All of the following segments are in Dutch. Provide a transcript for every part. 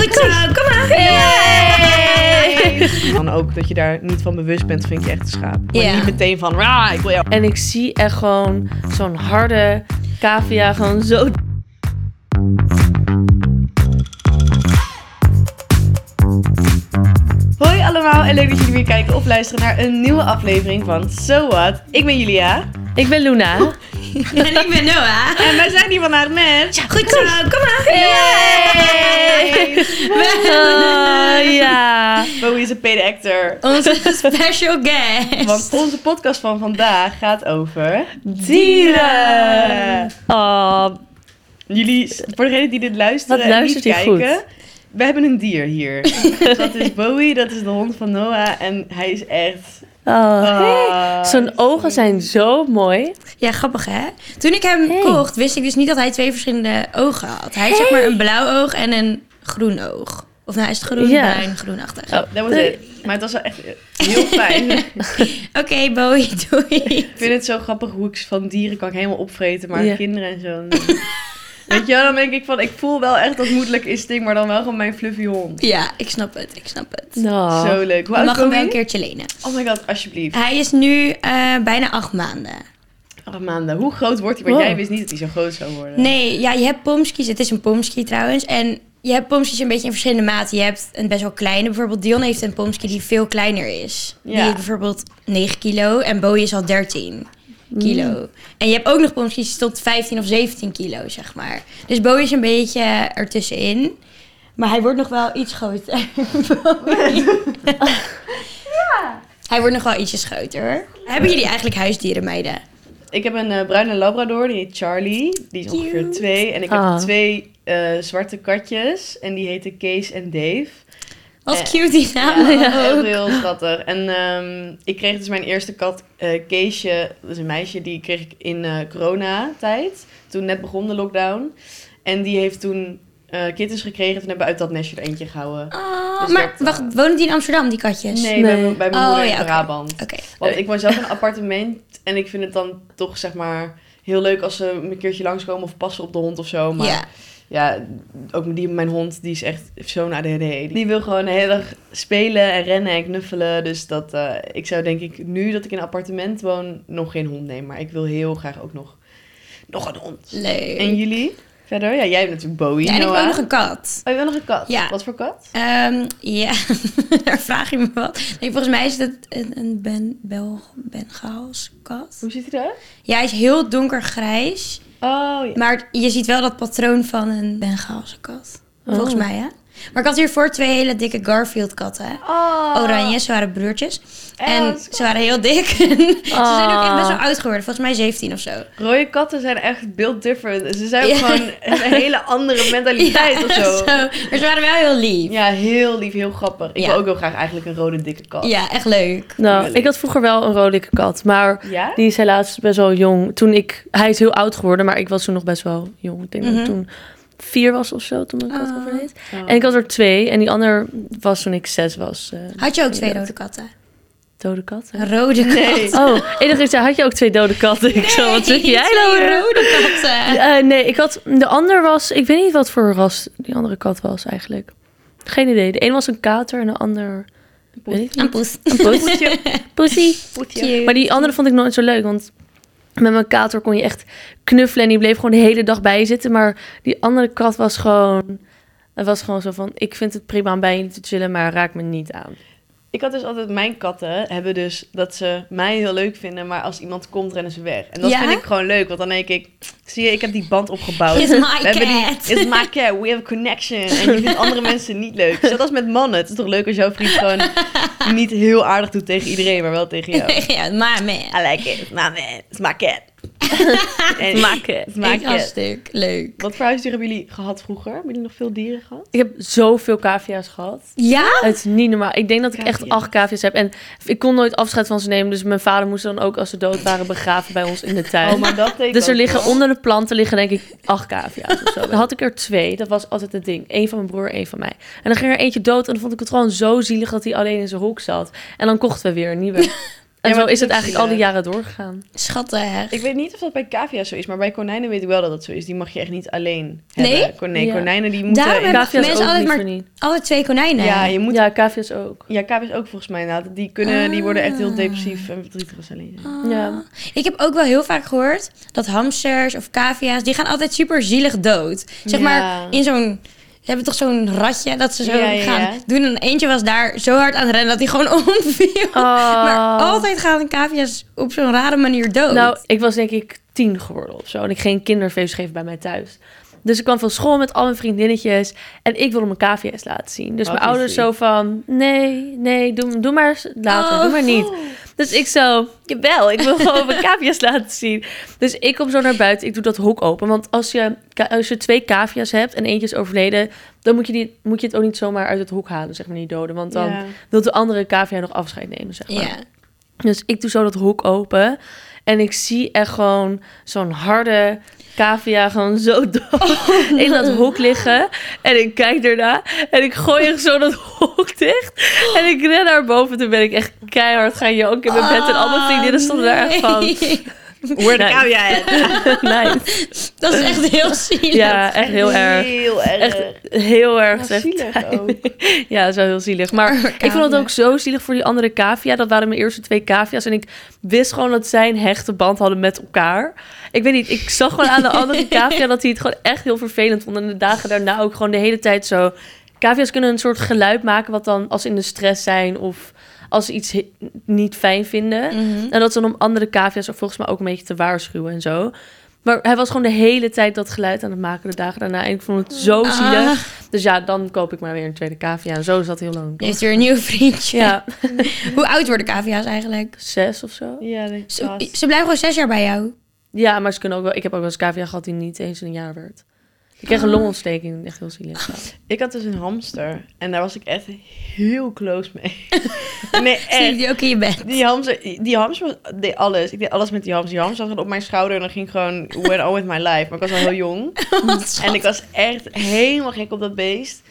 Goed zo, kom maar. Dan ook dat je daar niet van bewust bent, vind ik echt een schaap. Maar Ja. niet meteen van, "Rah, ik wil jou. En ik zie echt gewoon zo'n harde cavia gewoon zo... Hoi allemaal en leuk dat jullie weer kijken of luisteren naar een nieuwe aflevering van So What. Ik ben Julia. Ik ben Luna. En ik ben Noah. En wij zijn hier vandaag met... Goed zo, kom maar. Yay! Oh, ja. Bowie is een paid actor. Onze special guest. Want onze podcast van vandaag gaat over... Dieren. Oh, Jullie, voor degenen die dit luisteren Wat en niet kijken... goed? We hebben een dier hier. dat is Bowie, dat is de hond van Noah. En hij is echt... oh. ah, Zijn ogen zijn zo mooi. Ja, grappig hè? Toen ik hem Hey. kocht, wist ik dus niet dat hij twee verschillende ogen had. Hij heeft zeg maar een blauw oog en een groen oog. Of nou is het groen, Ja. bruin, groenachtig. Oh, dat was het. Maar het was wel echt heel fijn. Oké, Bowie, doei. Ik vind het zo grappig hoe ik van dieren kan ik helemaal opvreten, maar Ja. kinderen en zo. Weet je dan denk ik van, ik voel wel echt dat moedelijk instinct, maar dan wel gewoon mijn fluffy hond. Ja, ik snap het, ik snap het. Oh. Zo leuk. Hoe oud mag hem wel een keertje lenen. Oh my god, alsjeblieft. Hij is nu eh, bijna acht maanden. Acht maanden. Hoe groot wordt hij? Want Wow. jij wist niet dat hij zo groot zou worden. Nee, ja, je hebt pomskies. Het is een pomskie trouwens. En je hebt pomskies een beetje in verschillende maten. Je hebt een best wel kleine. Bijvoorbeeld Dion heeft een pomskie die veel kleiner is. Die Ja. heeft bijvoorbeeld 9 kilo. En Bowie is al 13 kilo. En je hebt ook nog pomskies tot 15 of 17 kilo, zeg maar. Dus Bowie is een beetje ertussenin. Maar hij wordt nog wel iets groter. Bowie. Hij wordt nog wel ietsjes groter. Hebben jullie eigenlijk huisdieren, meiden? Ik heb een eh, bruine labrador, die heet Charlie. Die is ongeveer twee. En ik heb Ah. twee eh, zwarte katjes. En die heten Kees en Dave. Wat Eh, cute die naam. Ja, heel schattig. En ehm, ik kreeg dus mijn eerste kat, eh, Keesje, dat is een meisje, die kreeg ik in eh coronatijd. Toen net begon de lockdown. En die heeft toen kittens gekregen. Toen hebben we uit dat nestje er eentje gehouden. Oh, Dus maar dat, wacht, wonen die in Amsterdam, die katjes? Nee, Nee. Bij, bij mijn Oh, moeder in ja, oké. Brabant. Oké. Want ik woon zelf in een appartement. En ik vind het dan toch, zeg maar, heel leuk als ze een keertje langskomen of passen op de hond of zo. Maar. Ja, ook die, mijn hond, die is echt zo'n ADHD. Die wil gewoon heel erg spelen en rennen en knuffelen. Dus dat, eh, ik zou denk ik, nu dat ik in een appartement woon, nog geen hond nemen. Maar ik wil heel graag ook nog, nog een hond. Leuk. En jullie? Verder? Ja, jij hebt natuurlijk Bowie, ja, en ik heb ook nog een kat. Oh, je wil nog een kat? Ja. Wat voor kat? Ehm, ja, daar vraag je me wat. Nee, volgens mij is het een, een ben, Bel, Bengaals kat. Hoe ziet hij eruit? Ja, hij is heel donkergrijs. Oh, ja. Maar je ziet wel dat patroon van een Bengaalse kat. Volgens Oh. mij, hè? Maar ik had hiervoor twee hele dikke Garfield-katten. Oh. Oranje, ze waren broertjes. En ze waren heel dik. ze zijn ook echt best wel Ah. oud geworden. Volgens mij 17 of zo. Rode katten zijn echt build different. Ze zijn Ja. gewoon een hele andere mentaliteit of zo. Maar ze waren wel heel lief. Ja, heel lief, heel grappig. Ik Ja. wil ook heel graag eigenlijk een rode dikke kat. Ja, echt leuk. Nou, ik had vroeger wel een rode dikke kat, maar Ja? die is helaas best wel jong. Toen ik, hij is heel oud geworden, maar ik was toen nog best wel jong. Ik denk dat Mhm. ik toen vier was of zo, toen mijn kat Ah. overleed. Oh. En ik had er twee en die ander was toen ik zes was. eh, Had je ook twee rode katten? dode kat. hè? Een rode kat. Nee. Oh, en dan zei, had je ook twee dode katten? Ik zo, wat zeg jij nou weer? rode katten. Eh, nee, ik had, de ander was, ik weet niet wat voor ras die andere kat was eigenlijk. Geen idee. De een was een kater en de ander, weet ik Een poes. Een poes. Poetje. Poesie. Maar die andere vond ik nooit zo leuk, want met mijn kater kon je echt knuffelen en die bleef gewoon de hele dag bij je zitten. Maar die andere kat was gewoon, was gewoon zo van, ik vind het prima om bij je te chillen, maar raak me niet aan. Ik had dus altijd, mijn katten hebben dus dat ze mij heel leuk vinden, maar als iemand komt rennen ze weg. En dat Ja? vind ik gewoon leuk, want dan denk ik, zie je, ik heb die band opgebouwd. It's my We hebben die- cat. It's my cat, we have a connection. En je vindt andere mensen niet leuk. Zo dat is met mannen. Het is toch leuk als jouw vriend gewoon niet heel aardig doet tegen iedereen, maar wel tegen jou. ja, maar man. I like it. My man. It's my cat. It's my Echt cat. hartstikke leuk. Wat voor huisdieren hebben jullie gehad vroeger? Hebben jullie nog veel dieren gehad? Ik heb zoveel cavia's gehad. Ja? Het is niet normaal. Ik denk dat ik echt acht cavia's heb. En ik kon nooit afscheid van ze nemen. Dus mijn vader moest dan ook, als ze dood waren, begraven bij ons in de tuin. Oh, maar dat deed ik Dus er liggen wel. onder de planten liggen denk ik acht cavia's of zo. Dan had ik er twee. Dat was altijd het ding. Eén van mijn broer, één van mij. En dan ging er eentje dood. En dan vond ik het gewoon zo zielig dat hij alleen in zijn hoek zat. En dan kochten we weer een nieuwe. En Ja, zo is het eigenlijk al die jaren doorgegaan. Schattig. Ik weet niet of dat bij cavia zo is, maar bij konijnen weet ik wel dat dat zo is. Die mag je echt niet alleen hebben. Nee? Kon- nee Ja. konijnen die moeten... Daarom in- hebben mensen altijd maar- niet. Alle twee konijnen. ja, je moet... Ja, cavia's ook. Ja, cavia's ook volgens mij inderdaad. Die, kunnen, die worden echt heel Ah. depressief en verdrietig als alleen zijn. Ah. Ja. Ik heb ook wel heel vaak gehoord dat hamsters of cavia's, die gaan altijd super zielig dood. Zeg Ja. maar in zo'n... Hebben toch zo'n ratje dat ze zo Ja, gaan ja. doen. En eentje was daar zo hard aan het rennen dat hij gewoon omviel. Oh. Maar altijd gaan cavia's op zo'n rare manier dood. Nou, ik was denk ik tien geworden of zo. En ik ging kinderfeest geven bij mij thuis. Dus ik kwam van school met al mijn vriendinnetjes. En ik wilde mijn cavia's laten zien. Dus Wat mijn ouders zo van... Nee, nee, doe, doe maar later. Oh. Doe maar niet. Dus ik zo... Jawel, ik wil gewoon mijn cavia's laten zien. Dus ik kom zo naar buiten. Ik doe dat hok open. Want als je, als je twee cavia's hebt en eentje is overleden... dan moet je, die, moet je het ook niet zomaar uit het hok halen, zeg maar, niet doden. Want dan Ja. wil de andere cavia nog afscheid nemen, zeg maar. ja. Dus ik doe zo dat hok open. En ik zie echt gewoon zo'n harde cavia gewoon zo dood in dat hok liggen. En ik kijk erna en ik gooi echt zo dat hok dicht. En ik ren naar boven. Toen ben ik echt keihard gaan janken in mijn bed. En al mijn vriendinnen stonden daar echt van... Where the at? Nice. Dat is echt heel zielig. Ja, echt heel erg. Heel erg. Echt heel erg. Ja, zielig ook. Ja, dat is wel heel zielig. Maar Arme ik vond het ook zo zielig voor die andere cavia. Dat waren mijn eerste twee cavia's. En ik wist gewoon dat zij een hechte band hadden met elkaar. Ik weet niet, ik zag gewoon aan de andere cavia dat hij het gewoon echt heel vervelend vond. En de dagen daarna ook gewoon de hele tijd zo... Cavia's kunnen een soort geluid maken wat dan als ze in de stress zijn... of als ze iets niet fijn vinden. Mhm. En dat ze dan om andere cavia's er volgens mij ook een beetje te waarschuwen en zo. Maar hij was gewoon de hele tijd dat geluid aan het maken de dagen daarna. En ik vond het zo Ah. zielig. Dus ja, dan koop ik maar weer een tweede cavia. En zo is dat heel lang. Je heeft weer een nieuw vriendje. Ja, Hoe oud worden cavia's eigenlijk? zes of zo. Ja, denk ik Ze, ze blijven gewoon zes jaar bij jou. Ja, maar ze kunnen ook wel... Ik heb ook wel eens cavia gehad die niet eens een jaar werd. Ik kreeg een longontsteking. Echt heel zielig. Ik had dus een hamster en daar was ik echt heel close mee. nee, echt. die ook in je bed? Die hamster, die hamster deed alles. Ik deed alles met die hamster. Die hamster zat op mijn schouder en dan ging ik gewoon went on with my life. Maar ik was al heel jong. En ik was echt helemaal gek op dat beest.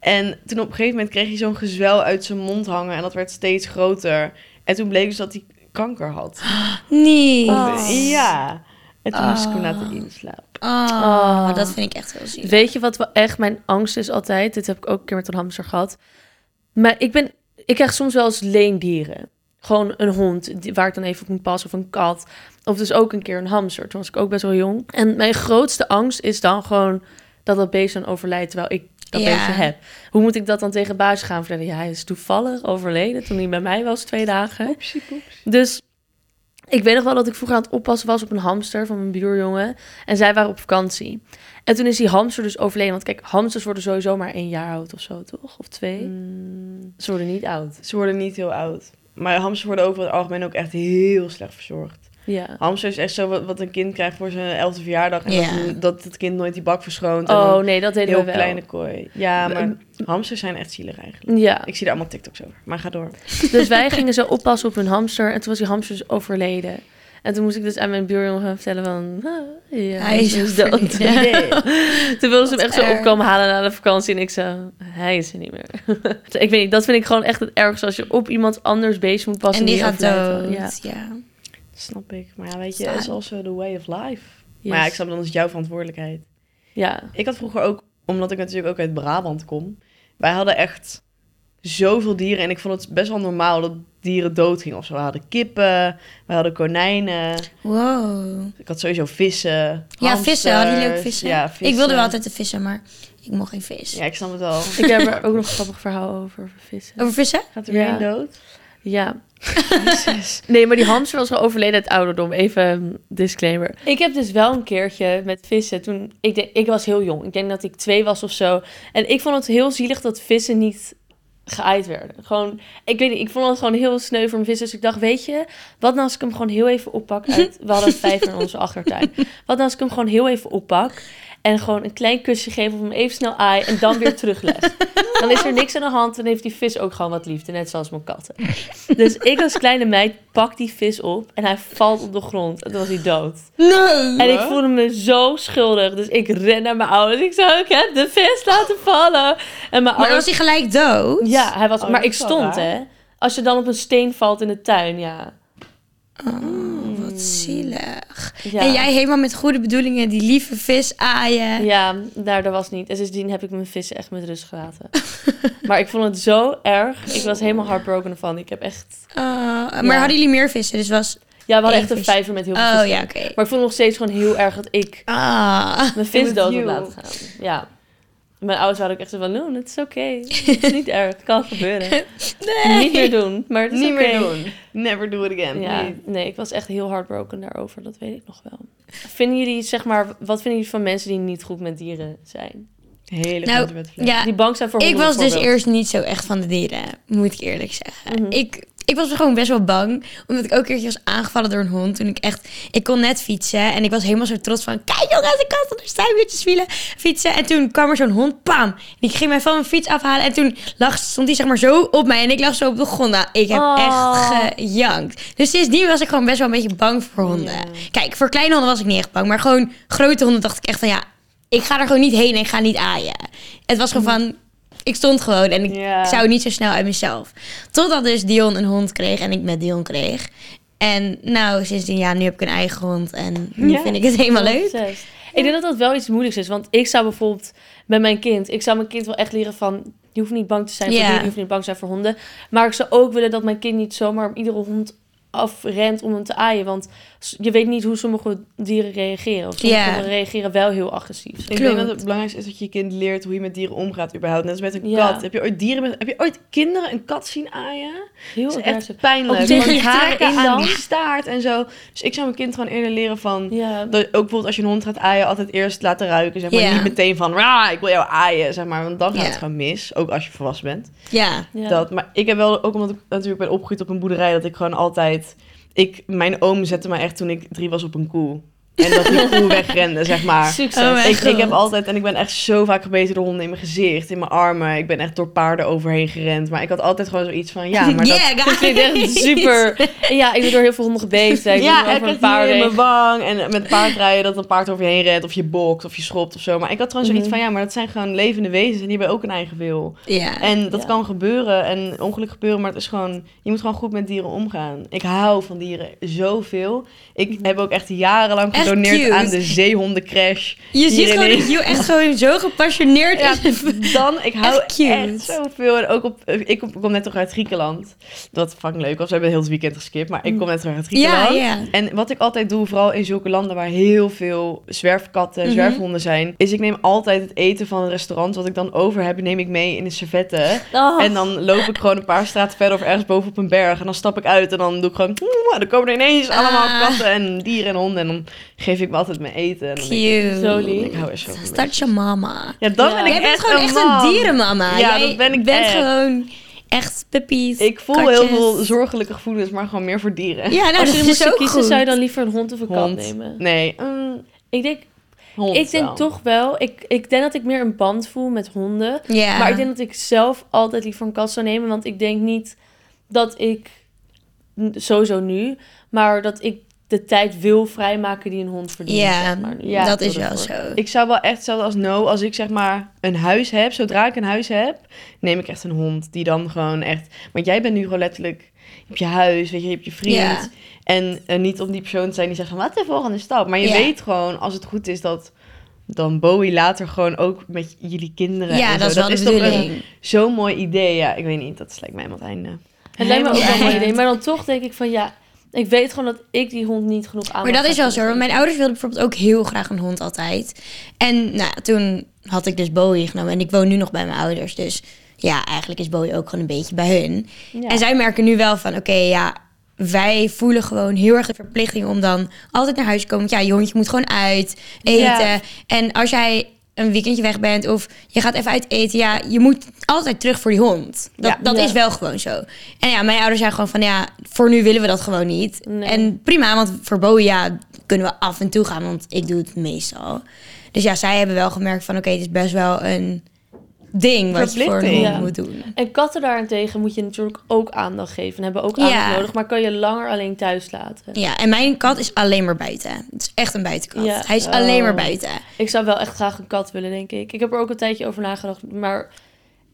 En toen op een gegeven moment kreeg hij zo'n gezwel uit zijn mond hangen. En dat werd steeds groter. En toen bleek dus dat hij kanker had. Nee. Oh. Ja. En toen moest ik hem laten inslapen. Oh, Oh. dat vind ik echt heel zielig. Weet je wat wel echt mijn angst is altijd? Dit heb ik ook een keer met een hamster gehad. Maar ik ben... Ik krijg soms wel eens leendieren. Gewoon een hond die- waar ik dan even op moet passen. Of een kat. Of dus ook een keer een hamster. Toen was ik ook best wel jong. En mijn grootste angst is dan gewoon dat dat beest dan overlijdt terwijl ik dat Ja. beestje heb. Hoe moet ik dat dan tegen baas gaan vertellen? Ja, hij is toevallig overleden toen hij bij mij was twee dagen. Oepsie. Dus ik weet nog wel dat ik vroeger aan het oppassen was op een hamster van mijn buurjongen. En zij waren op vakantie. En toen is die hamster dus overleden. Want kijk, hamsters worden sowieso maar één jaar oud of zo, toch? Of twee? Mm, Ze worden niet oud. ze worden niet heel oud. Maar hamsters worden over het algemeen ook echt heel slecht verzorgd. Ja. Hamster is echt zo wat, wat een kind krijgt voor zijn elfde verjaardag. En Ja. dat, dat het kind nooit die bak verschoont. En Oh nee, dat deden heel we wel. kleine kooi. Ja, maar hamsters zijn echt zielig eigenlijk. Ja, Ik zie er allemaal TikToks over. Maar ga door. dus wij gingen zo oppassen op hun hamster. En toen was die hamster dus overleden. En toen moest ik dus aan mijn buurjongen gaan vertellen van... ah, ja, Hij is dus dood. Nee. Toen wilden ze hem echt zo opkomen halen na de vakantie. En ik zo, hij is er niet meer. ik weet niet, dat vind ik gewoon echt het ergste. Als je op iemand anders bezig moet passen. En die gaat dood. Ja. Ja. Snap ik. Maar ja, weet je, it's also the way of life. Yes. Maar ja, ik snap dan is het jouw verantwoordelijkheid. Ja. Ik had vroeger ook, omdat ik natuurlijk ook uit Brabant kom. Wij hadden echt zoveel dieren. En ik vond het best wel normaal dat dieren doodgingen of zo. We hadden kippen, we hadden konijnen. Wow. Ik had sowieso vissen. Ja, vissen. Hadden jullie ook vissen? Ja, vissen. Ik wilde wel altijd te vissen, maar ik mocht geen vis. Ja, ik snap het al. Ik heb er ook nog een grappig verhaal over, over vissen. Over vissen? Gaat er Ja. weer een dood? Ja. Nee, maar die hamster was al overleden uit ouderdom. Even een disclaimer. Ik heb dus wel een keertje met vissen. Toen ik, ik was heel jong. Ik denk dat ik twee was of zo. En ik vond het heel zielig dat vissen niet geaaid werden. Gewoon, ik weet niet, ik vond het gewoon heel sneu voor mijn vissen. Dus ik dacht, weet je, wat nou als ik hem gewoon heel even oppak uit... We hadden vijf in onze achtertuin. Wat nou als ik hem gewoon heel even oppak... En gewoon een klein kusje geven of hem even snel aai en dan weer terugleg. Dan is er niks aan de hand en heeft die vis ook gewoon wat liefde, net zoals mijn katten. Dus ik als kleine meid pak die vis op en hij valt op de grond en toen was hij dood. Nee. En ik voelde me zo schuldig, dus ik ren naar mijn ouders. Ik zei, ik heb de vis laten vallen. En mijn Maar ouders... was hij gelijk dood? Ja, hij was... Oh, maar ik stond, raar. hè. Als je dan op een steen valt in de tuin, ja. Oh, wat zielig. Ja. En jij helemaal met goede bedoelingen die lieve vis aaien. Ja, daar dat was niet. En sindsdien heb ik mijn vissen echt met rust gelaten. maar ik vond het zo erg. Ik was helemaal heartbroken ervan. Ik heb echt... Oh, maar Ja. hadden jullie meer vissen? Dus was... Ja, we hadden echt een vis. vijver met heel veel Oh vissen. ja. Maar ik vond nog steeds gewoon heel erg dat ik Ah. mijn vis dood heb laten gaan. Ja. Mijn ouders waren ook echt zo van, no, het is oké. Het is niet erg, het kan gebeuren. Nee. Niet meer doen, maar het is Niet oké. meer doen. Never do it again. Ja, Nee. nee, ik was echt heel heartbroken daarover, dat weet ik nog wel. Vinden jullie, zeg maar, wat vinden jullie van mensen die niet goed met dieren zijn? Hele Nou, red flag. ja, Die bang zijn voor ik honden was dus eerst niet zo echt van de dieren, moet ik eerlijk zeggen. Mhm. Ik, ik was gewoon best wel bang, omdat ik ook een keertje was aangevallen door een hond. Toen ik echt, ik kon net fietsen en ik was helemaal zo trots van, kijk jongens, ik kan onder stuivertjes wielen, fietsen. En toen kwam er zo'n hond, pam. En ik ging mij van mijn fiets afhalen en toen lag, stond hij zeg maar zo op mij en ik lag zo op de grond. Nou, ik heb Oh. echt gejankt. Dus sindsdien was ik gewoon best wel een beetje bang voor honden. Kijk, voor kleine honden was ik niet echt bang, maar gewoon grote honden dacht ik echt van, ja, ik ga er gewoon niet heen en ik ga niet aaien. Het was gewoon van, ik stond gewoon en ik zou niet zo snel uit mezelf. Totdat dus Dion een hond kreeg en ik met Dion kreeg. En nou, sindsdien, ja, nu heb ik een eigen hond en nu vind ik het helemaal leuk. Ik denk dat dat wel iets moeilijks is. Want ik zou bijvoorbeeld met mijn kind... Ik zou mijn kind wel echt leren van... Je hoeft niet bang te zijn voor dieren. Je hoeft niet bang te zijn voor honden. Maar ik zou ook willen dat mijn kind niet zomaar iedere hond afrent om hem te aaien. Want je weet niet hoe sommige dieren reageren. Of sommige Ja. honden reageren wel heel agressief. Ik Klopt. denk dat het belangrijkste is dat je je kind leert hoe je met dieren omgaat überhaupt. Net als met een Ja. kat. Heb je ooit dieren met, heb je ooit kinderen een kat zien aaien? Heel Dat is aggressief. echt pijnlijk. Ook tegen trekken in aan die staart en zo. Dus ik zou mijn kind gewoon eerder leren van... Ja. Dat, ook bijvoorbeeld als je een hond gaat aaien, altijd eerst laten ruiken. Zeg maar niet meteen van, "Rah, ik wil jou aaien, zeg maar. Want dan gaat het gewoon mis. Ook als je volwassen bent. Ja, ja. Dat, maar ik heb wel, ook omdat ik natuurlijk ben opgegroeid op een boerderij, dat ik gewoon altijd... Ik, mijn oom zette me echt toen ik drie was op een koe. En dat die koe wegrende, zeg maar. Succes. Oh Ik, ik heb altijd, en ik ben echt zo vaak gebeten door honden in mijn gezicht, in mijn armen. Ik ben echt door paarden overheen gerend. Maar ik had altijd gewoon zoiets van, ja, maar dat... yeah, Ik vind het echt guys. super. Ja, ik ben door heel veel honden gebeten. Ik ja, ik over een heb paar hier in mijn wang. En met paardrijden dat een paard over je heen rent. Of je bokt, of je schopt of zo. Maar ik had gewoon zoiets Mhm. van, ja, maar dat zijn gewoon levende wezens. En die hebben ook een eigen wil. Ja. En dat kan gebeuren en ongeluk gebeuren, maar het is gewoon, je moet gewoon goed met dieren omgaan. Ik hou van dieren zoveel. Ik heb ook echt jarenlang Gedoneerd cute. aan de zeehondenkrash. je ziet gewoon dat Hugh echt gewoon zo gepassioneerd Ja, is. dan, ik hou Echt echt zoveel. En ook op, ik kom, kom net terug uit Griekenland. Dat fucking leuk was. We hebben heel het weekend geskipt, maar ik kom net terug uit Griekenland. Ja, ja. En wat ik altijd doe, vooral in zulke landen waar heel veel zwerfkatten, Mhm. zwerfhonden zijn, is ik neem altijd het eten van het restaurant wat ik dan over heb, neem ik mee in de servetten. Oh. En dan loop ik gewoon een paar straten verder of ergens boven op een berg. En dan stap ik uit en dan doe ik gewoon... En dan komen er ineens allemaal Ah. katten en dieren en honden. En dan geef ik me altijd mijn eten. En dan ik. Zo lief. ik hou er zo van. Start je mama. Ja, dan Ja. ben ik Jij echt gewoon een echt een dierenmama. Ja, Jij dat ben ik bent echt. gewoon echt puppies, Ik voel katjes. heel veel zorgelijke gevoelens, maar gewoon meer voor dieren. Ja, nou, Als dat je is moest kiezen, goed. zou je dan liever een hond of een kat Hond. nemen? Nee, een Ik denk, hond ik denk wel. toch wel. Ik, ik denk dat ik meer een band voel met honden. Ja. Maar ik denk dat ik zelf altijd liever een kat zou nemen. Want ik denk niet dat ik, sowieso nu, maar dat ik de tijd wil vrijmaken die een hond verdient. Ja, zeg maar. Ja, dat is wel zo. Ik zou wel echt, hetzelfde als No, als ik zeg maar een huis heb, zodra ik een huis heb, neem ik echt een hond die dan gewoon echt... Want jij bent nu gewoon letterlijk, je hebt je huis, weet je, je hebt je vriend. Ja. En eh, niet om die persoon te zijn die zegt van, wat is de volgende stap? Maar je Ja. weet gewoon, als het goed is, dat dan Bowie later gewoon ook met jullie kinderen Ja, en dat zo. is wel de toch zo'n mooi idee. Ja, ik weet niet, dat lijkt mij helemaal het einde. Het lijkt me ook wel een mooi idee. Maar dan toch denk ik van ja, ik weet gewoon dat ik die hond niet genoeg aan Maar dat is wel zo. Mijn ouders wilden bijvoorbeeld ook heel graag een hond altijd. En nou, toen had ik dus Bowie genomen. En ik woon nu nog bij mijn ouders. Dus ja, eigenlijk is Bowie ook gewoon een beetje bij hun. Ja. En zij merken nu wel van, oké, ja, wij voelen gewoon heel erg de verplichting om dan altijd naar huis te komen. Want ja, je hondje moet gewoon uit eten. Ja. En als jij een weekendje weg bent of je gaat even uit eten, ja, je moet altijd terug voor die hond. Dat, Ja. dat Ja. is wel gewoon zo. En ja, mijn ouders zijn gewoon van, ja, voor nu willen we dat gewoon niet. Nee. En prima, want voor Bowie, ja, kunnen we af en toe gaan, want ik doe het meestal. Dus ja, zij hebben wel gemerkt van, oké, het is best wel een ding wat je voor een hond moet doen. En katten daarentegen moet je natuurlijk ook aandacht geven. En hebben ook aandacht Ja. nodig. Maar kan je langer alleen thuis laten. Ja, en mijn kat is alleen maar buiten. Het is echt een buitenkat. Ja. Hij is Oh. alleen maar buiten. Ik zou wel echt graag een kat willen, denk ik. Ik heb er ook een tijdje over nagedacht. Maar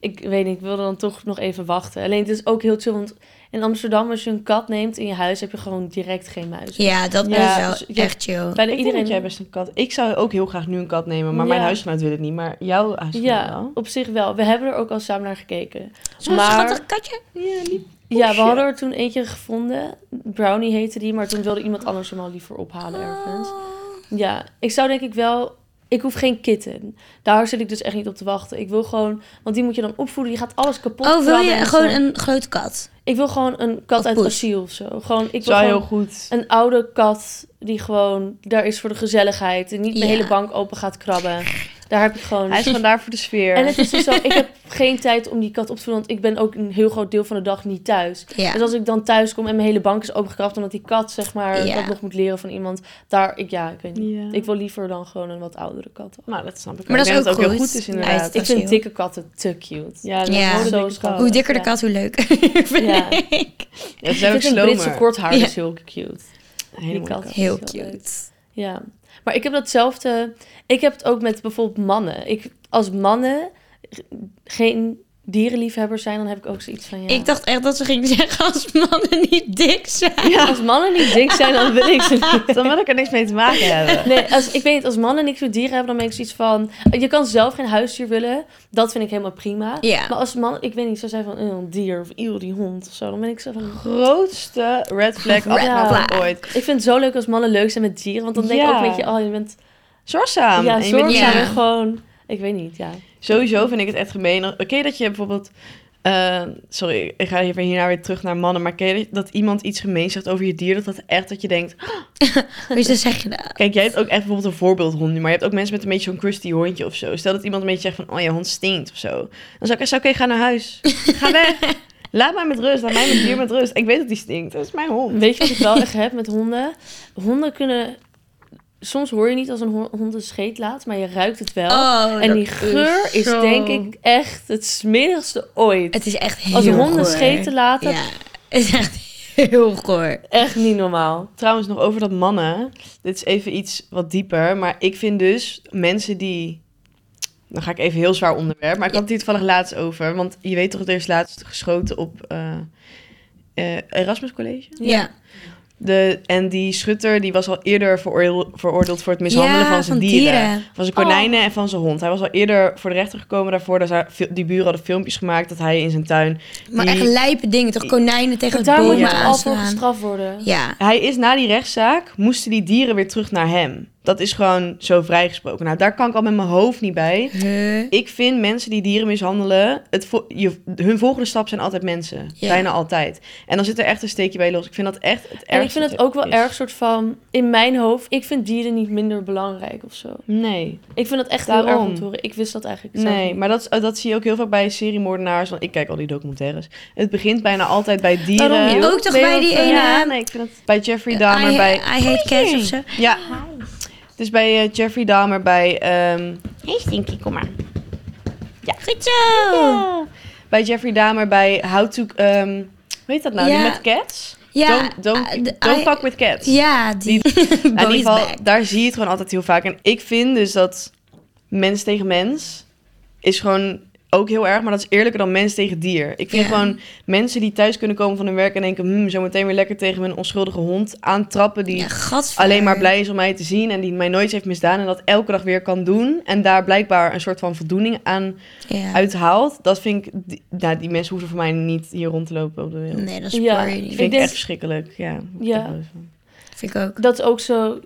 ik weet niet, ik wilde dan toch nog even wachten. Alleen het is ook heel chill, want in Amsterdam als je een kat neemt in je huis, heb je gewoon direct geen muis. Ja, dat Ja, is wel dus je- echt chill. Bijna iedereen. dat jij best een kat... Ik zou ook heel graag nu een kat nemen, maar mijn huisgenoot wil het niet. Maar jouw huisgenoot Ja, wel. op zich wel. We hebben er ook al samen naar gekeken. Zo'n maar- schattig katje. Ja, lief. Ja, we hadden er toen eentje gevonden. Brownie heette die, maar toen wilde iemand anders hem al liever ophalen ergens. Oh. Ja, ik zou denk ik wel... Ik hoef geen kitten. Daar zit ik dus echt niet op te wachten. Ik wil gewoon... Want die moet je dan opvoeden. Die gaat alles kapot Oh, wil je gewoon zo. een grote kat? Ik wil gewoon een kat Of uit poes. asiel of zo. Gewoon, ik wil Zou heel goed. een oude kat die gewoon daar is voor de gezelligheid. En niet mijn Ja. hele bank open gaat krabben. Daar heb ik gewoon... Hij is gewoon daar voor de sfeer. En het is dus zo, ik heb geen tijd om die kat op te voeden, want ik ben ook een heel groot deel van de dag niet thuis. Ja. Dus als ik dan thuis kom en mijn hele bank is opengekrapt omdat die kat, zeg maar, Ja. dat nog moet leren van iemand, daar, ik, ja, ik weet niet. Ja. Ik wil liever dan gewoon een wat oudere kat. Nou, dat snap ik Maar ook. dat is ook heel goed. is inderdaad. Ik is vind heel- dikke katten te cute. Ja, dat Ja. is Zo schattig. Hoe dikker de Ja. kat, hoe leuker. vind Ja. ik. Ja, ze een Britse korthaar Ja. dus heel cute. Hele Die mooie kat. kat. Heel is leuk. cute. Ja, maar ik heb datzelfde. Ik heb het ook met bijvoorbeeld mannen. Ik, als mannen geen dierenliefhebbers zijn, dan heb ik ook zoiets van ja. Ik dacht echt dat ze gingen zeggen als mannen niet dik zijn. Als mannen niet dik zijn, dan wil ik ze niet. Dan wil ik er niks mee te maken hebben. Nee, als, ik weet niet, als mannen niks met dieren hebben, dan ben ik zoiets van... Je kan zelf geen huisdier willen. Dat vind ik helemaal prima. Ja. Maar als man, ik weet niet, zo zijn van "Eh, een dier of eeuw, die hond of zo. Dan ben ik zo van... Grootste red flag Red afmaken flag. ooit. Ik vind het zo leuk als mannen leuk zijn met dieren. Want dan denk ik Ja. ook, weet je, oh, je bent... Zorgzaam. ja, En je bent niet- zorgzaam Ja. en gewoon... Ik weet niet, ja. Sowieso vind ik het echt gemeen. Oké, dat je bijvoorbeeld... eh, sorry, ik ga even hierna weer terug naar mannen. Maar ken je dat, iemand iets gemeen zegt over je dier? Dat dat echt dat je denkt... Dus dan zeg je dat. Kijk, jij hebt ook echt bijvoorbeeld een voorbeeldhond nu. Maar je hebt ook mensen met een beetje zo'n crusty hondje of zo. Stel dat iemand een beetje zegt van... Oh, je hond stinkt of zo. Dan zou ik zeggen, oké, ga naar huis. Ga weg. Laat mij met rust. Laat mij met dier met rust. Ik weet dat die stinkt. Dat is mijn hond. Weet je wat ik wel echt heb met honden? Honden kunnen... Soms hoor je niet als een ho- hond een scheet laat, maar je ruikt het wel. Oh, en die geur is, zo- denk ik echt het smerigste ooit. Het is echt heel Als honden scheten laten, Ja, het is echt heel goor. echt niet normaal. Trouwens, nog over dat mannen. Dit is even iets wat dieper. Maar ik vind dus mensen die... Dan ga ik even heel zwaar onderwerp. Maar ik had het hier toevallig laatst over. Want je weet toch, er is laatst geschoten op eh, Erasmus College. Ja. De, en die schutter die was al eerder veroordeel- veroordeeld voor het mishandelen Ja, van zijn van dieren. dieren. Van zijn konijnen en van zijn hond. Hij was al eerder voor de rechter gekomen daarvoor. Dat hij- die buren hadden filmpjes gemaakt dat hij in zijn tuin... Maar die- echt lijpe dingen. Toch konijnen tegen Daar moet bomen je al voor aanslaan. gestraft worden. Ja. Hij is na die rechtszaak, moesten die dieren weer terug naar hem. Dat is gewoon zo vrijgesproken. Nou, daar kan ik al met mijn hoofd niet bij. Huh? Ik vind mensen die dieren mishandelen, het vo- je, hun volgende stap zijn altijd mensen. Ja. Bijna altijd. En dan zit er echt een steekje bij los. Ik vind dat echt het ergste. En ik vind het ook wel is. erg soort van... In mijn hoofd, ik vind dieren niet minder belangrijk of zo. Nee, Ik vind dat echt heel erg Daarom. om te horen. Ik wist dat eigenlijk zelf nee. niet. Maar dat, dat zie je ook heel vaak bij seriemoordenaars. Want ik kijk al die documentaires. Het begint bijna altijd bij dieren. Waarom niet? Ook toch bij die ene... Ja, nee, ik vind het bij Jeffrey Dahmer, I, bij... I hate cats of zo. Ja. Dus bij eh, Jeffrey Dahmer, bij... ehm hey Stinky, kom maar. Goed zo. Bij Jeffrey Dahmer, bij How to... ehm hoe heet dat nou? Die Ja. met cats? Ja, don't don't, uh, I- fuck with cats. Ja, die... Nou, in ieder geval, back. daar zie je het gewoon altijd heel vaak. En ik vind dus dat mens tegen mens is gewoon ook heel erg, maar dat is eerlijker dan mens tegen dier. Ik vind Ja. gewoon mensen die thuis kunnen komen van hun werk en denken, hmm, zo meteen weer lekker tegen mijn onschuldige hond aantrappen, die Ja, alleen maar blij is om mij te zien en die mij nooit heeft misdaan en dat elke dag weer kan doen en daar blijkbaar een soort van voldoening aan Ja. uithaalt. Dat vind ik, die, nou, die mensen hoeven voor mij niet hier rond te lopen op de wereld. Nee, dat is Ja, Dat niet. vind Ik ik, denk- echt verschrikkelijk. Ja, Ja. Vind ik ook. Dat is ook zo...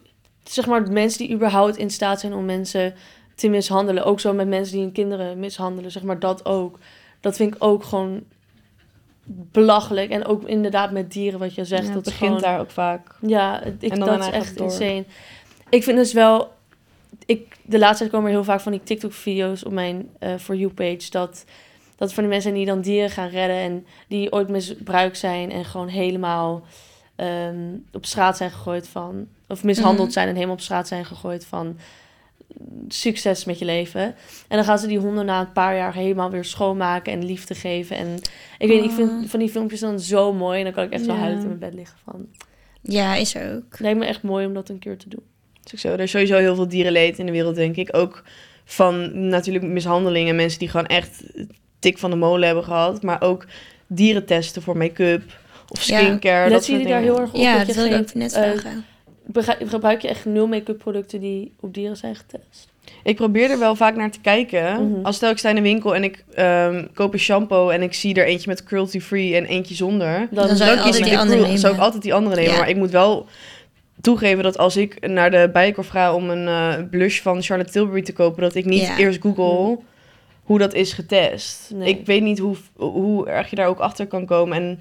Zeg maar, mensen die überhaupt in staat zijn om mensen te mishandelen. Ook zo met mensen die hun kinderen mishandelen. Zeg maar, dat ook. Dat vind ik ook gewoon belachelijk. En ook inderdaad met dieren, wat je zegt. Ja, dat begint gewoon- daar ook vaak. Ja, ik, dat is echt insane. Ik vind dus wel... Ik, de laatste tijd komen er heel vaak van die TikTok-video's op mijn eh For You-page... Dat, dat van die mensen die dan dieren gaan redden... en die ooit misbruikt zijn en gewoon helemaal ehm, op straat zijn gegooid van... of mishandeld Mhm. zijn en helemaal op straat zijn gegooid van... succes met je leven. En dan gaan ze die honden na een paar jaar helemaal weer schoonmaken en liefde geven. En ik weet niet, ik vind van die filmpjes dan zo mooi... en dan kan ik echt wel Ja. huilend in mijn bed liggen van... Ja, is er ook. Het lijkt me echt mooi om dat een keer te doen. Het is ook zo. Er is sowieso heel veel dierenleed in de wereld, denk ik. Ook van natuurlijk mishandelingen. Mensen die gewoon echt tik van de molen hebben gehad. Maar ook dierentesten voor make-up of Ja. skincare. Let dat soort jullie daar dingen. heel erg op? Ja, dat dat je wil ik geen, ook net eh, vragen. Gebruik je echt nul make-up producten die op dieren zijn getest? Ik probeer er wel vaak naar te kijken. Mhm. Als stel ik sta in de winkel en ik ehm, koop een shampoo en ik zie er eentje met cruelty free en eentje zonder. Dan, Dan zou je Dan kies altijd ik die de andere cruel- zou ik nemen. altijd die andere nemen. Ja. Maar ik moet wel toegeven dat als ik naar de Bijenkorf ga om een eh, blush van Charlotte Tilbury te kopen, dat ik niet Ja. eerst google hoe dat is getest. Nee. Ik weet niet hoe, hoe erg je daar ook achter kan komen. En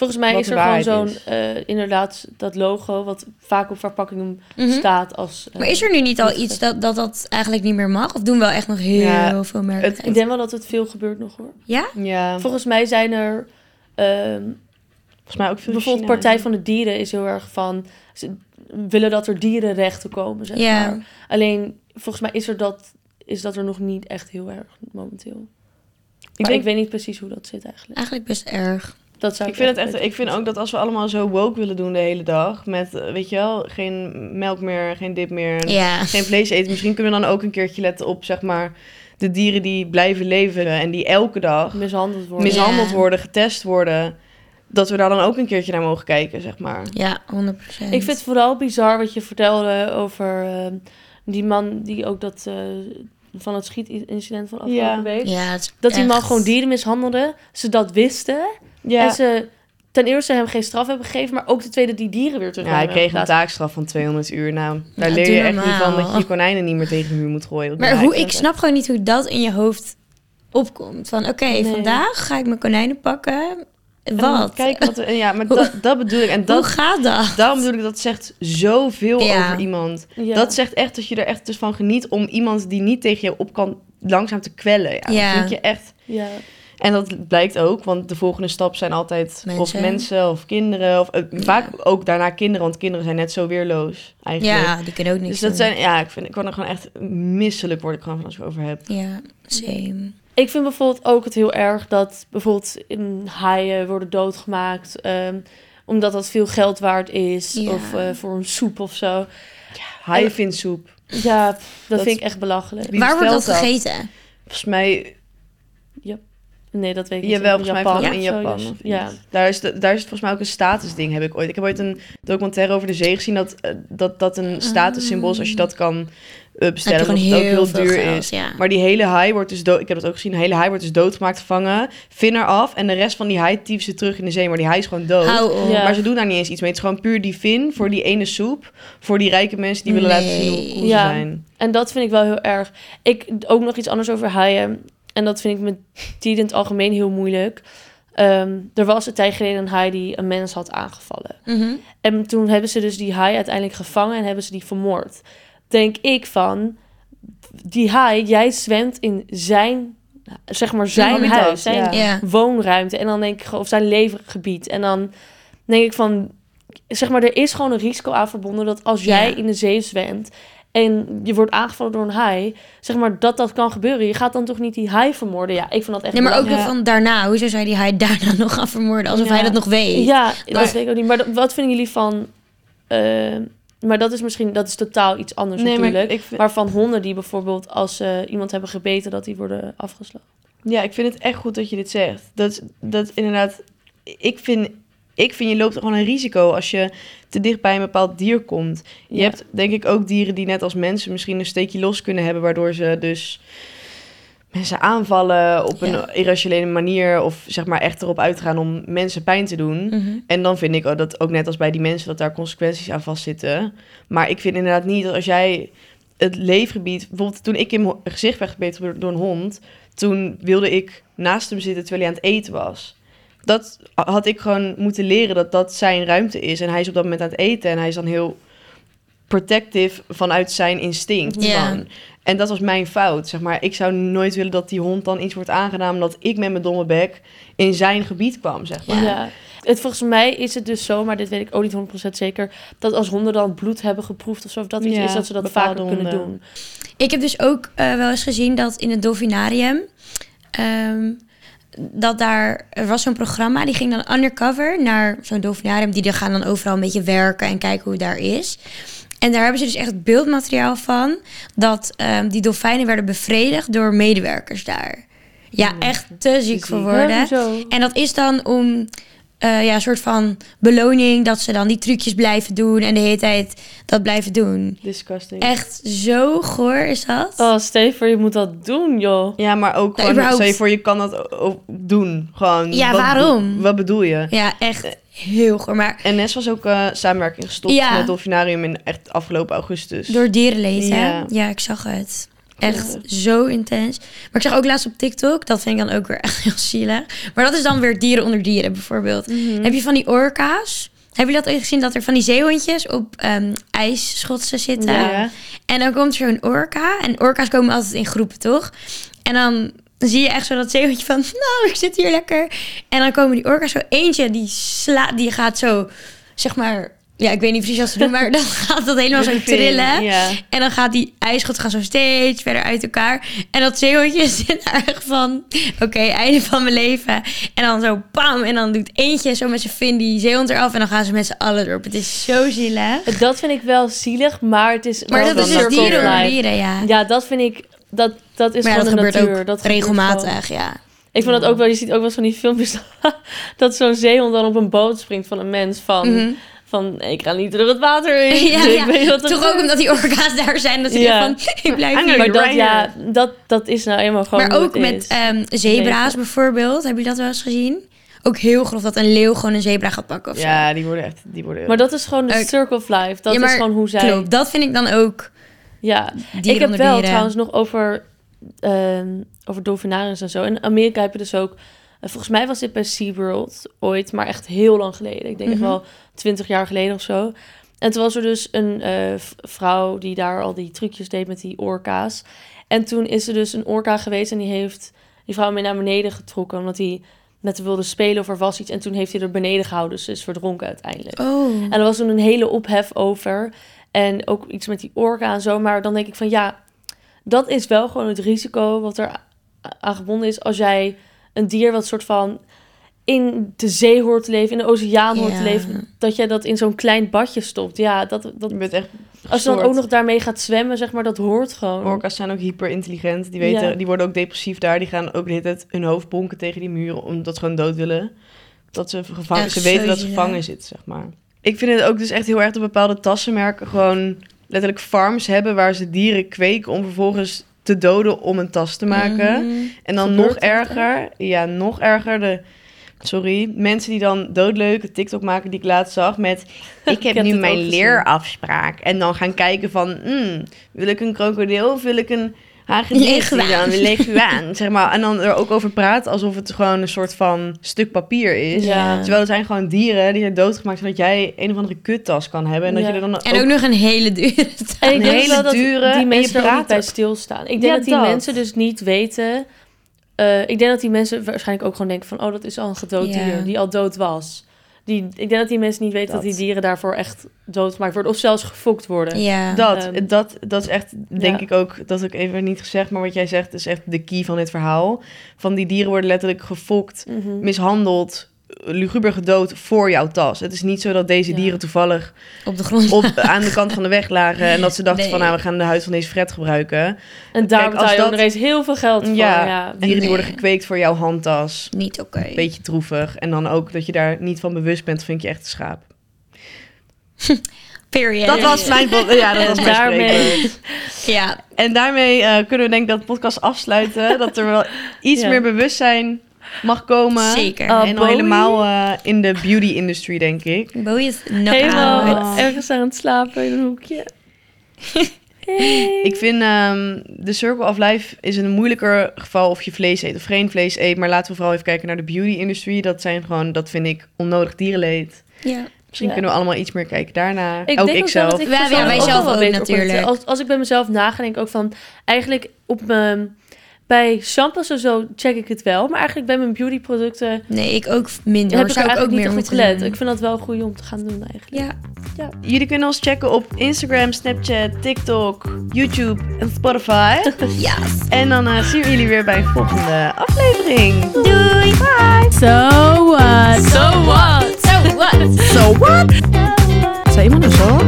Volgens mij is er gewoon zo'n, eh, inderdaad, dat logo wat vaak op verpakkingen Mhm. staat als... eh, Maar is er nu niet al iets dat, dat dat eigenlijk niet meer mag? Of doen wel echt nog heel Ja, veel merken? het- Ik denk wel dat het veel gebeurt nog hoor. Ja? ja, Volgens mij zijn er... ehm, volgens mij ook veel bijvoorbeeld China. Partij van de Dieren is heel erg van... Ze willen dat er dierenrechten komen, zeg Ja. maar. Alleen, volgens mij is, er dat, is dat er nog niet echt heel erg momenteel. Ik, Maar denk, ik weet niet precies hoe dat zit eigenlijk. Eigenlijk best erg. Dat zou ik vind het echt. Ik vind ook dat als we allemaal zo woke willen doen de hele dag, met eh, weet je wel, geen melk meer, geen dip meer, Ja. geen vlees eten. Misschien kunnen we dan ook een keertje letten op zeg maar de dieren die blijven leven en die elke dag mishandeld worden. mishandeld Ja. worden, getest worden. Dat we daar dan ook een keertje naar mogen kijken, zeg maar. Ja, 100%. Ik vind het vooral bizar wat je vertelde over ehm, die man die ook dat eh, van het schietincident van afgelopen Ja. week. Ja, Dat die man gewoon dieren mishandelde. Ze dat wisten. Ja, En ze ten eerste hem geen straf hebben gegeven, maar ook de tweede die dieren weer terug ja hij kreeg een taakstraf van 200 uur. Nou, daar Ja, leer je echt niet van dat je je konijnen niet meer tegen de muur moet gooien. Maar hoe, ik snap gewoon niet hoe dat in je hoofd opkomt. Van oké, Nee. vandaag ga ik mijn konijnen pakken. Wat? Kijk wat er- ja, maar dat, dat bedoel ik. En Hoe dat, gaat dat? daarom bedoel ik, dat zegt zoveel Ja. over iemand. Ja. Dat zegt echt dat je er echt dus van geniet om iemand die niet tegen je op kan langzaam te kwellen. Ja, Ja. Dat vind je echt. Ja. En dat blijkt ook, want de volgende stap zijn altijd of Mensen. mensen of kinderen. Of, eh, Vaak ook daarna kinderen, want kinderen zijn net zo weerloos eigenlijk. Ja, die kunnen ook niks dus dat doen. zijn, ja, ik vind, ik word er gewoon echt misselijk word ik gewoon van als ik het over heb. Ja, same. Ik vind bijvoorbeeld ook het heel erg dat bijvoorbeeld in haaien worden doodgemaakt. ehm, omdat dat veel geld waard is. Ja. Of eh, voor een soep of zo. Haaienvinsoep. Ja, dat, Dat- vind ik echt belachelijk. Waar wordt dat? gegeten? Volgens mij Nee, dat weet ik niet. Jawel, volgens mij in zo, Japan. dus- ja. Daar is, de, daar is het volgens mij ook een statusding, heb ik ooit. Ik heb ooit een documentaire over de zee gezien dat eh, dat, dat een statussymbool is als je dat kan eh, bestellen. Gewoon het ook heel duur geld, is. ja. Maar die hele haai wordt dus dood. Ik heb dat ook gezien. De hele haai wordt dus doodgemaakt, gevangen, vin eraf. En de rest van die haai typt ze terug in de zee. Maar die haai is gewoon dood. Ja. Maar ze doen daar niet eens iets mee. Het is gewoon puur die vin voor die ene soep. Voor die rijke mensen die willen laten zien hoe cool Ja. ze zijn. En dat vind ik wel heel erg. Ik ook nog iets anders over haaien. En dat vind ik met die in het algemeen heel moeilijk. Ehm, er was een tijd geleden een haai die een mens had aangevallen. Mhm. En toen hebben ze dus die haai uiteindelijk gevangen en hebben ze die vermoord. Denk ik van, die haai, jij zwemt in zijn, zeg maar zijn huis, zijn ja. Woonruimte. En dan denk ik, of zijn leefgebied. En dan denk ik van, zeg maar, er is gewoon een risico aan verbonden dat als jij Ja. in de zee zwemt en je wordt aangevallen door een haai, zeg maar, dat dat kan gebeuren. Je gaat dan toch niet die haai vermoorden? Ja, ik vond dat echt Nee, maar ook belangrijk. nog van daarna. Hoezo zou die hij daarna nog gaan vermoorden? Alsof Ja. hij dat nog weet. Ja, Maar- dat weet ik ook niet. Maar dat- wat vinden jullie van... eh, maar dat is misschien dat is totaal iets anders Nee, maar natuurlijk. ik vind- Maar van honden die bijvoorbeeld als ze iemand hebben gebeten... dat die worden afgeslagen. Ja, ik vind het echt goed dat je dit zegt. Dat, dat inderdaad, ik vind, ik vind je loopt gewoon een risico als je te dicht bij een bepaald dier komt. Je Ja. hebt denk ik ook dieren die net als mensen misschien een steekje los kunnen hebben, waardoor ze dus mensen aanvallen op een Ja. irrationele manier of zeg maar echt erop uitgaan om mensen pijn te doen. Mhm. En dan vind ik ook dat ook net als bij die mensen dat daar consequenties aan vastzitten. Maar ik vind inderdaad niet dat als jij het leefgebied, bijvoorbeeld toen ik in mijn gezicht werd gebeten door een hond, toen wilde ik naast hem zitten terwijl hij aan het eten was. Dat had ik gewoon moeten leren dat dat zijn ruimte is. En hij is op dat moment aan het eten en hij is dan heel protective vanuit zijn instinct. Ja. Van. En dat was mijn fout, zeg maar. Ik zou nooit willen dat die hond dan iets wordt aangedaan omdat ik met mijn domme bek in zijn gebied kwam, zeg maar. Ja. Het, volgens mij is het dus zo, maar dit weet ik ook niet 100% zeker... dat als honden dan bloed hebben geproefd of zo... of dat iets Ja, is dat ze dat vaker kunnen doen. Ik heb dus ook eh, wel eens gezien dat in het dolfinarium... ehm, dat daar... Er was zo'n programma, die ging dan undercover naar zo'n dolfinarium. Die gaan dan overal een beetje werken en kijken hoe het daar is. En daar hebben ze dus echt beeldmateriaal van... dat ehm, die dolfijnen werden bevredigd door medewerkers daar. Ja, echt te ziek voor woorden. En dat is dan om eh, ja, een soort van beloning dat ze dan die trucjes blijven doen en de hele tijd dat blijven doen. Disgusting. Echt zo goor is dat. Oh, Steven, je moet dat doen, joh. Ja, maar ook Nou, gewoon, überhaupt- stel je voor, je kan dat ook doen. Gewoon, Ja, wat, waarom? Wat bedoel je? Ja, echt heel goor. Maar NS was ook eh, samenwerking gestopt Ja. met het Dolfinarium in echt afgelopen augustus. door dierenleed, hè? Ja. Ja, ik zag het. Echt zo intens. Maar ik zag ook laatst op TikTok, dat vind ik dan ook weer echt heel zielig. Maar dat is dan weer dieren onder dieren, bijvoorbeeld. Dan heb je van die orka's. Heb je dat ooit gezien, dat er van die zeehondjes op ehm ijsschotsen zitten? Ja. En dan komt er zo'n orka. En orka's komen altijd in groepen, toch? En dan zie je echt zo dat zeehondje van... Nou, ik zit hier lekker. En dan komen die orka's zo eentje, die, sla, die gaat zo, zeg maar... Ja, ik weet niet precies wat ze doen, maar dan gaat dat helemaal zo trillen. Ja. En dan gaat die ijsschot gaan zo steeds verder uit elkaar. En dat zeehondje zit daar echt van... Oké, einde van mijn leven. En dan zo bam. En dan doet eentje zo met zijn vin die zeehond eraf. En dan gaan ze met z'n allen erop. Het is zo zielig. Dat vind ik wel zielig, maar het is Maar dat is dus dieren dieren, ja. Ja, dat vind ik... Dat, dat is maar ja, dat gewoon de gebeurt natuur. ook dat gebeurt regelmatig, gewoon. ja. Ik vind dat ook wel... Je ziet ook wel eens van die filmpjes... dat zo'n zeehond dan op een boot springt van een mens. Van, Mhm. Van ik ga niet door het water in. Ja, ik ja. weet wat Toch ook omdat die orka's daar zijn. Dat ze Ja. denken van, ik blijf hier. Maar dat, ja, dat, dat is nou eenmaal gewoon Maar ook met ehm, zebra's bijvoorbeeld. Heb je dat wel eens gezien? Ook heel grof dat een leeuw gewoon een zebra gaat pakken of zo. ja, die worden echt... Die worden... Maar dat is gewoon de circle of life. Dat Ja, is gewoon hoe zij... Klopt, dat vind ik dan ook Ja, dieren ik heb wel dieren. trouwens nog over, ehm over dolfinariums en zo. In Amerika heb je dus ook... eh, volgens mij was dit bij SeaWorld ooit, maar echt heel lang geleden. Ik denk echt Mhm. wel twintig jaar geleden of zo. En toen was er dus een eh, vrouw die daar al die trucjes deed met die orka's. En toen is er dus een orka geweest en die heeft die vrouw mee naar beneden getrokken. Omdat hij met haar wilde spelen of er was iets. En toen heeft hij er beneden gehouden. Dus ze is verdronken uiteindelijk. Oh. En er was toen een hele ophef over. En ook iets met die orka en zo. Maar dan denk ik van ja, dat is wel gewoon het risico wat er aan gebonden is als jij een dier wat soort van in de zee hoort te leven, in de oceaan hoort te leven, dat jij dat in zo'n klein badje stopt. Ja, dat, dat, Je bent echt als je dan ook nog daarmee gaat zwemmen, zeg maar, dat hoort gewoon. Orka's zijn ook hyper intelligent. Die, weten, Ja. die worden ook depressief daar. Die gaan ook de hele tijd hun hoofd bonken tegen die muren omdat ze gewoon dood willen. Dat ze gevangen, Echt ze weten zo dat ze gevangen zitten, zeg maar. Ik vind het ook dus echt heel erg dat bepaalde tassenmerken gewoon letterlijk farms hebben waar ze dieren kweken om vervolgens te doden om een tas te maken. Mhm. En dan nog erger, ja, nog erger de. Sorry, mensen die dan doodleuke TikTok maken die ik laatst zag met... Ik heb heb nu mijn leerafspraak. En dan gaan kijken van... hmm, wil ik een krokodil of wil ik een? Leguaan. dan? Leguaan, zeg maar. En dan er ook over praten alsof het gewoon een soort van stuk papier is. Ja. Terwijl er zijn gewoon dieren die zijn doodgemaakt... zodat jij een of andere kuttas kan hebben. En dat Ja. je er dan En ook nog een hele dure En ik Een hele dure- die mensen er praat niet bij stilstaan. Ik denk Ja, dat die dat. mensen dus niet weten... eh, ik denk dat die mensen waarschijnlijk ook gewoon denken van... oh, dat is al een gedood Ja. dier die al dood was. Die, ik denk dat die mensen niet weten dat, Dat. die dieren daarvoor echt doodgemaakt worden. Of zelfs gefokt worden. Ja. Dat, Ehm, dat, dat is echt, denk ja. ik ook, dat heb ik even niet gezegd, maar wat jij zegt is echt de key van dit verhaal. Van die dieren worden letterlijk gefokt, Mhm. mishandeld, luguber gedood voor jouw tas. Het is niet zo dat deze Ja. dieren toevallig Op de grond. op, aan de kant van de weg lagen en dat ze dachten Nee. van nou we gaan de huid van deze fret gebruiken. En daar Kijk, betaal je dat- nog eens heel veel geld voor. Ja. Ja. Dieren die worden gekweekt voor jouw handtas. Niet oké. Beetje droevig. En dan ook dat je daar niet van bewust bent, vind ik je echt een schaap. Period. Dat was mijn, ja, dat was mijn daarmee-. Ja. En daarmee eh, kunnen we denk ik dat podcast afsluiten. dat er wel iets Ja. meer bewustzijn mag komen. Zeker. Oh, En helemaal eh, in de beauty industry, denk ik. Bowie is Helemaal ergens aan het slapen in een hoekje. Hey. Ik vind ehm de Circle of Life is een moeilijker geval of je vlees eet of geen vlees eet. Maar laten we vooral even kijken naar de beauty industry. Dat zijn gewoon, dat vind ik onnodig dierenleed. Ja. Misschien Ja. kunnen we allemaal iets meer kijken daarna. Ik ook denk ik zelf. dat ik Ja, ja, persoonlijk wij ook zelf ook natuurlijk. Als, als ik bij mezelf naga, denk ik ook van... Eigenlijk op mijn... Bij shampoos en zo check ik het wel. Maar eigenlijk bij mijn beautyproducten Nee, ik ook minder. heb ik Zou ik ook eigenlijk meer moeten gelet. doen. Ik vind dat wel goed om te gaan doen eigenlijk. Ja. Jullie kunnen ons checken op Instagram, Snapchat, TikTok, YouTube en Spotify. Yes. en dan eh, zien we jullie weer bij een volgende aflevering. Doei. Bye! So what? So what? So what? So what? Zei iemand er zo?